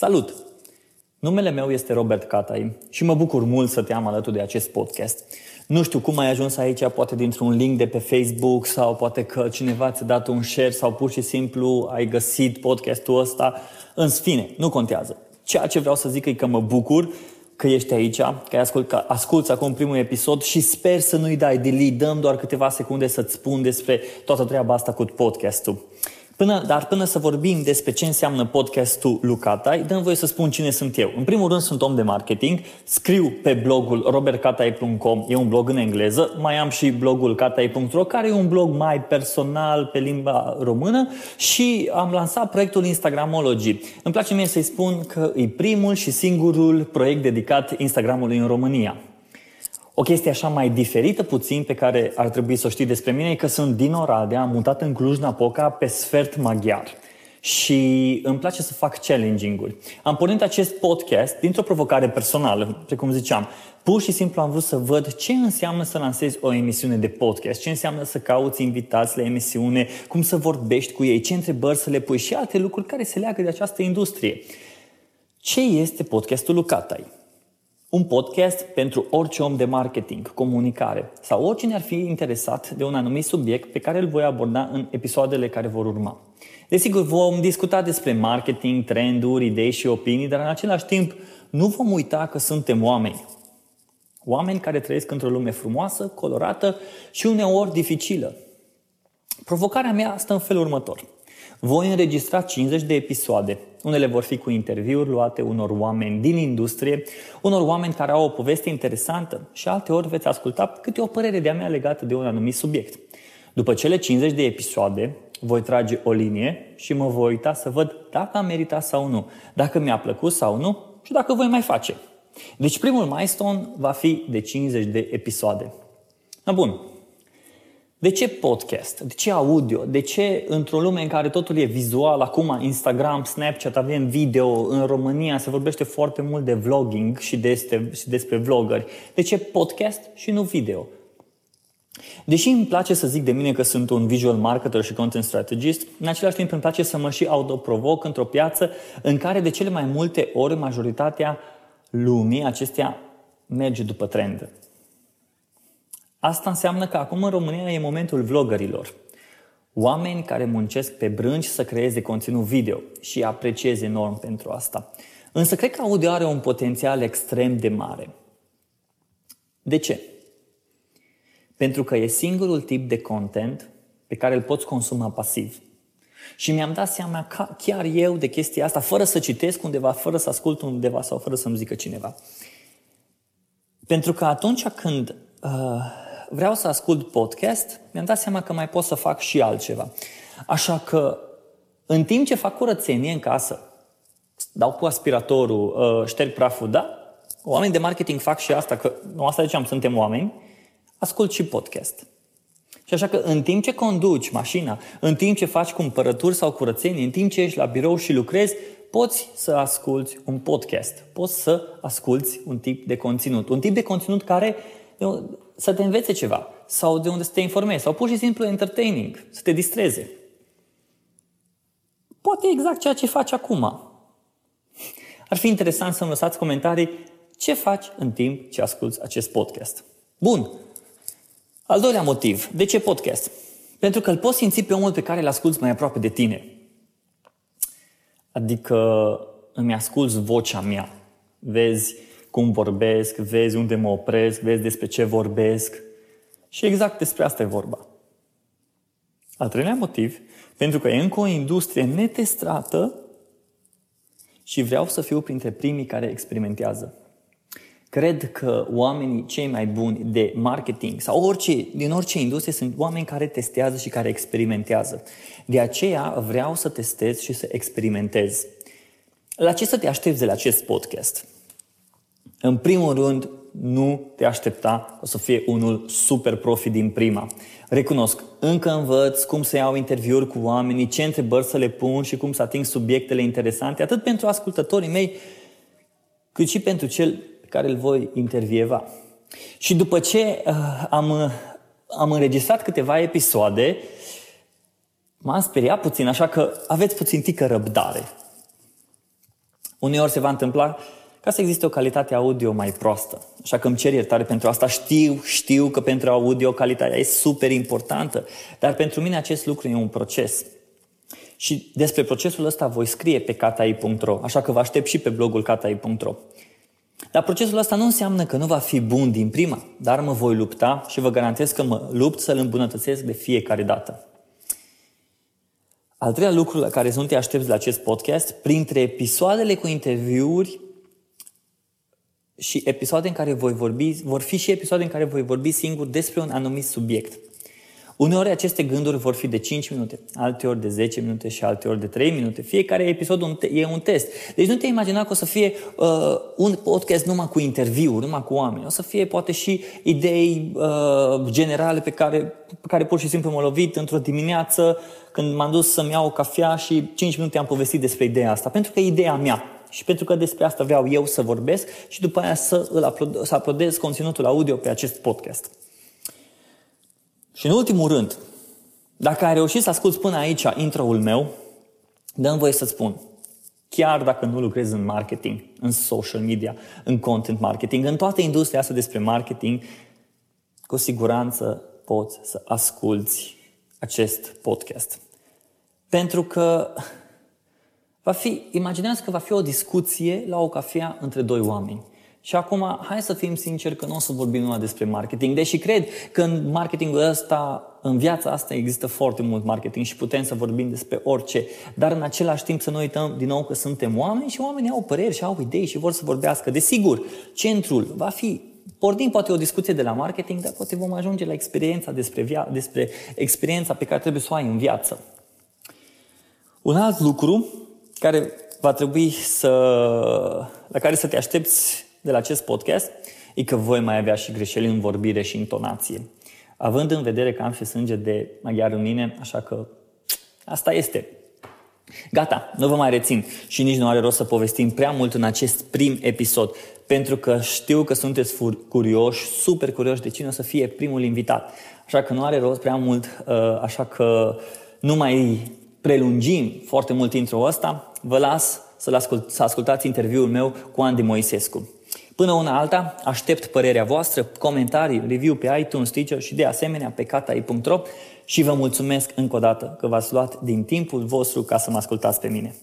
Salut! Numele meu este Robert Catai și mă bucur mult să te am alături de acest podcast. Nu știu cum ai ajuns aici, poate dintr-un link de pe Facebook sau poate că cineva ți-a dat un share sau pur și simplu ai găsit podcastul ăsta. În fine, nu contează. Ceea ce vreau să zic e că mă bucur că ești aici, că ai ascult, că asculti acum primul episod și sper să nu-i dai delete, dăm doar câteva secunde să-ți spun despre toată treaba asta cu podcastul. Până, dar până să vorbim despre ce înseamnă podcastul Lucatai, dăm voie să spun cine sunt eu. În primul rând sunt om de marketing, scriu pe blogul robertcatai.com, e un blog în engleză, mai am și blogul catai.ro, care e un blog mai personal pe limba română și am lansat proiectul Instagramology. Îmi place mie să-i spun că e primul și singurul proiect dedicat Instagramului în România. O chestie așa mai diferită puțin pe care ar trebui să o știi despre mine e că sunt din Oradea, am mutat în Cluj-Napoca pe sfert maghiar și îmi place să fac challenging-uri. Am pornit acest podcast dintr-o provocare personală, precum ziceam. Pur și simplu am vrut să văd ce înseamnă să lansezi o emisiune de podcast, ce înseamnă să cauți invitați la emisiune, cum să vorbești cu ei, ce întrebări să le pui și alte lucruri care se leagă de această industrie. Ce este podcastul Lucatai? Un podcast pentru orice om de marketing, comunicare sau oricine ar fi interesat de un anumit subiect pe care îl voi aborda în episoadele care vor urma. Desigur, vom discuta despre marketing, trenduri, idei și opinii, dar în același timp nu vom uita că suntem oameni. Oameni care trăiesc într-o lume frumoasă, colorată și uneori dificilă. Provocarea mea stă în felul următor. Voi înregistra 50 de episoade. Unele vor fi cu interviuri luate unor oameni din industrie, unor oameni care au o poveste interesantă și alte ori veți asculta câte o părere de-a mea legată de un anumit subiect. După cele 50 de episoade, voi trage o linie și mă voi uita să văd dacă am meritat sau nu, dacă mi-a plăcut sau nu și dacă voi mai face. Deci primul milestone va fi de 50 de episoade. Bun, de ce podcast? De ce audio? De ce într-o lume în care totul e vizual, acum Instagram, Snapchat, avem video, în România se vorbește foarte mult de vlogging și, de și despre vloggeri. De ce podcast și nu video? Deși îmi place să zic de mine că sunt un visual marketer și content strategist, în același timp îmi place să mă și autoprovoc într-o piață în care de cele mai multe ori majoritatea lumii acestea merge după trend. Asta înseamnă că acum în România e momentul vloggerilor. Oameni care muncesc pe brânci să creeze conținut video și apreciez enorm pentru asta. Însă cred că audio are un potențial extrem de mare. De ce? Pentru că e singurul tip de content pe care îl poți consuma pasiv. Și mi-am dat seama ca chiar eu de chestia asta, fără să citesc undeva, fără să ascult undeva sau fără să-mi zică cineva. Pentru că atunci când uh, vreau să ascult podcast, mi-am dat seama că mai pot să fac și altceva. Așa că, în timp ce fac curățenie în casă, dau cu aspiratorul, uh, șterg praful, da? Oamenii de marketing fac și asta, că nu asta ziceam, suntem oameni, ascult și podcast. Și așa că în timp ce conduci mașina, în timp ce faci cumpărături sau curățenie, în timp ce ești la birou și lucrezi, poți să asculți un podcast, poți să asculți un tip de conținut. Un tip de conținut care să te învețe ceva sau de unde să te informezi sau pur și simplu entertaining, să te distreze. Poate exact ceea ce faci acum. Ar fi interesant să-mi lăsați comentarii ce faci în timp ce asculți acest podcast. Bun. Al doilea motiv. De ce podcast? Pentru că îl poți simți pe omul pe care îl asculți mai aproape de tine. Adică îmi asculți vocea mea. Vezi cum vorbesc, vezi unde mă opresc, vezi despre ce vorbesc. Și exact despre asta e vorba. Al treilea motiv, pentru că e încă o industrie netestrată și vreau să fiu printre primii care experimentează. Cred că oamenii cei mai buni de marketing sau orice, din orice industrie sunt oameni care testează și care experimentează. De aceea vreau să testez și să experimentez. La ce să te aștepți de la acest podcast? În primul rând, nu te aștepta o să fie unul super profi din prima. Recunosc, încă învăț cum să iau interviuri cu oamenii, ce întrebări să le pun și cum să ating subiectele interesante, atât pentru ascultătorii mei, cât și pentru cel pe care îl voi intervieva. Și după ce uh, am, uh, am înregistrat câteva episoade, m-am speriat puțin, așa că aveți puțin tică răbdare. Uneori se va întâmpla ca să existe o calitate audio mai proastă. Așa că îmi cer iertare pentru asta. Știu, știu că pentru audio calitatea e super importantă, dar pentru mine acest lucru e un proces. Și despre procesul ăsta voi scrie pe katai.ro, așa că vă aștept și pe blogul katai.ro. Dar procesul ăsta nu înseamnă că nu va fi bun din prima, dar mă voi lupta și vă garantez că mă lupt să-l îmbunătățesc de fiecare dată. Al treilea lucru la care sunt te aștepți la acest podcast, printre episoadele cu interviuri și episoade în care voi vorbi, vor fi și episoade în care voi vorbi singur despre un anumit subiect. Uneori aceste gânduri vor fi de 5 minute, alteori de 10 minute și alteori de 3 minute. Fiecare episod e un test. Deci nu te imagina că o să fie uh, un podcast numai cu interviuri, numai cu oameni. O să fie poate și idei uh, generale pe care, pe care pur și simplu m-au lovit într-o dimineață când m-am dus să-mi iau o cafea și 5 minute am povestit despre ideea asta. Pentru că e ideea mea. Și pentru că despre asta vreau eu să vorbesc și după aia să, îl upload, să uploadez conținutul audio pe acest podcast. Și în ultimul rând, dacă ai reușit să asculti până aici intro-ul meu, dă voie să spun, chiar dacă nu lucrezi în marketing, în social media, în content marketing, în toată industria asta despre marketing, cu siguranță poți să asculți acest podcast. Pentru că va fi, imaginează că va fi o discuție la o cafea între doi oameni. Și acum, hai să fim sinceri că nu o să vorbim numai despre marketing, deși cred că în marketingul ăsta, în viața asta există foarte mult marketing și putem să vorbim despre orice, dar în același timp să nu uităm din nou că suntem oameni și oamenii au păreri și au idei și vor să vorbească. Desigur, centrul va fi Pornim poate o discuție de la marketing, dar poate vom ajunge la experiența despre, via- despre experiența pe care trebuie să o ai în viață. Un alt lucru care va trebui să, la care să te aștepți de la acest podcast e că voi mai avea și greșeli în vorbire și intonație. Având în vedere că am și sânge de maghiar în mine, așa că asta este. Gata, nu vă mai rețin și nici nu are rost să povestim prea mult în acest prim episod, pentru că știu că sunteți curioși, super curioși de cine o să fie primul invitat. Așa că nu are rost prea mult, uh, așa că nu mai prelungim foarte mult intro ăsta, vă las să, ascult, să ascultați interviul meu cu Andy Moisescu. Până una alta, aștept părerea voastră, comentarii, review pe iTunes, Stitcher și de asemenea pe katai.ro și vă mulțumesc încă o dată că v-ați luat din timpul vostru ca să mă ascultați pe mine.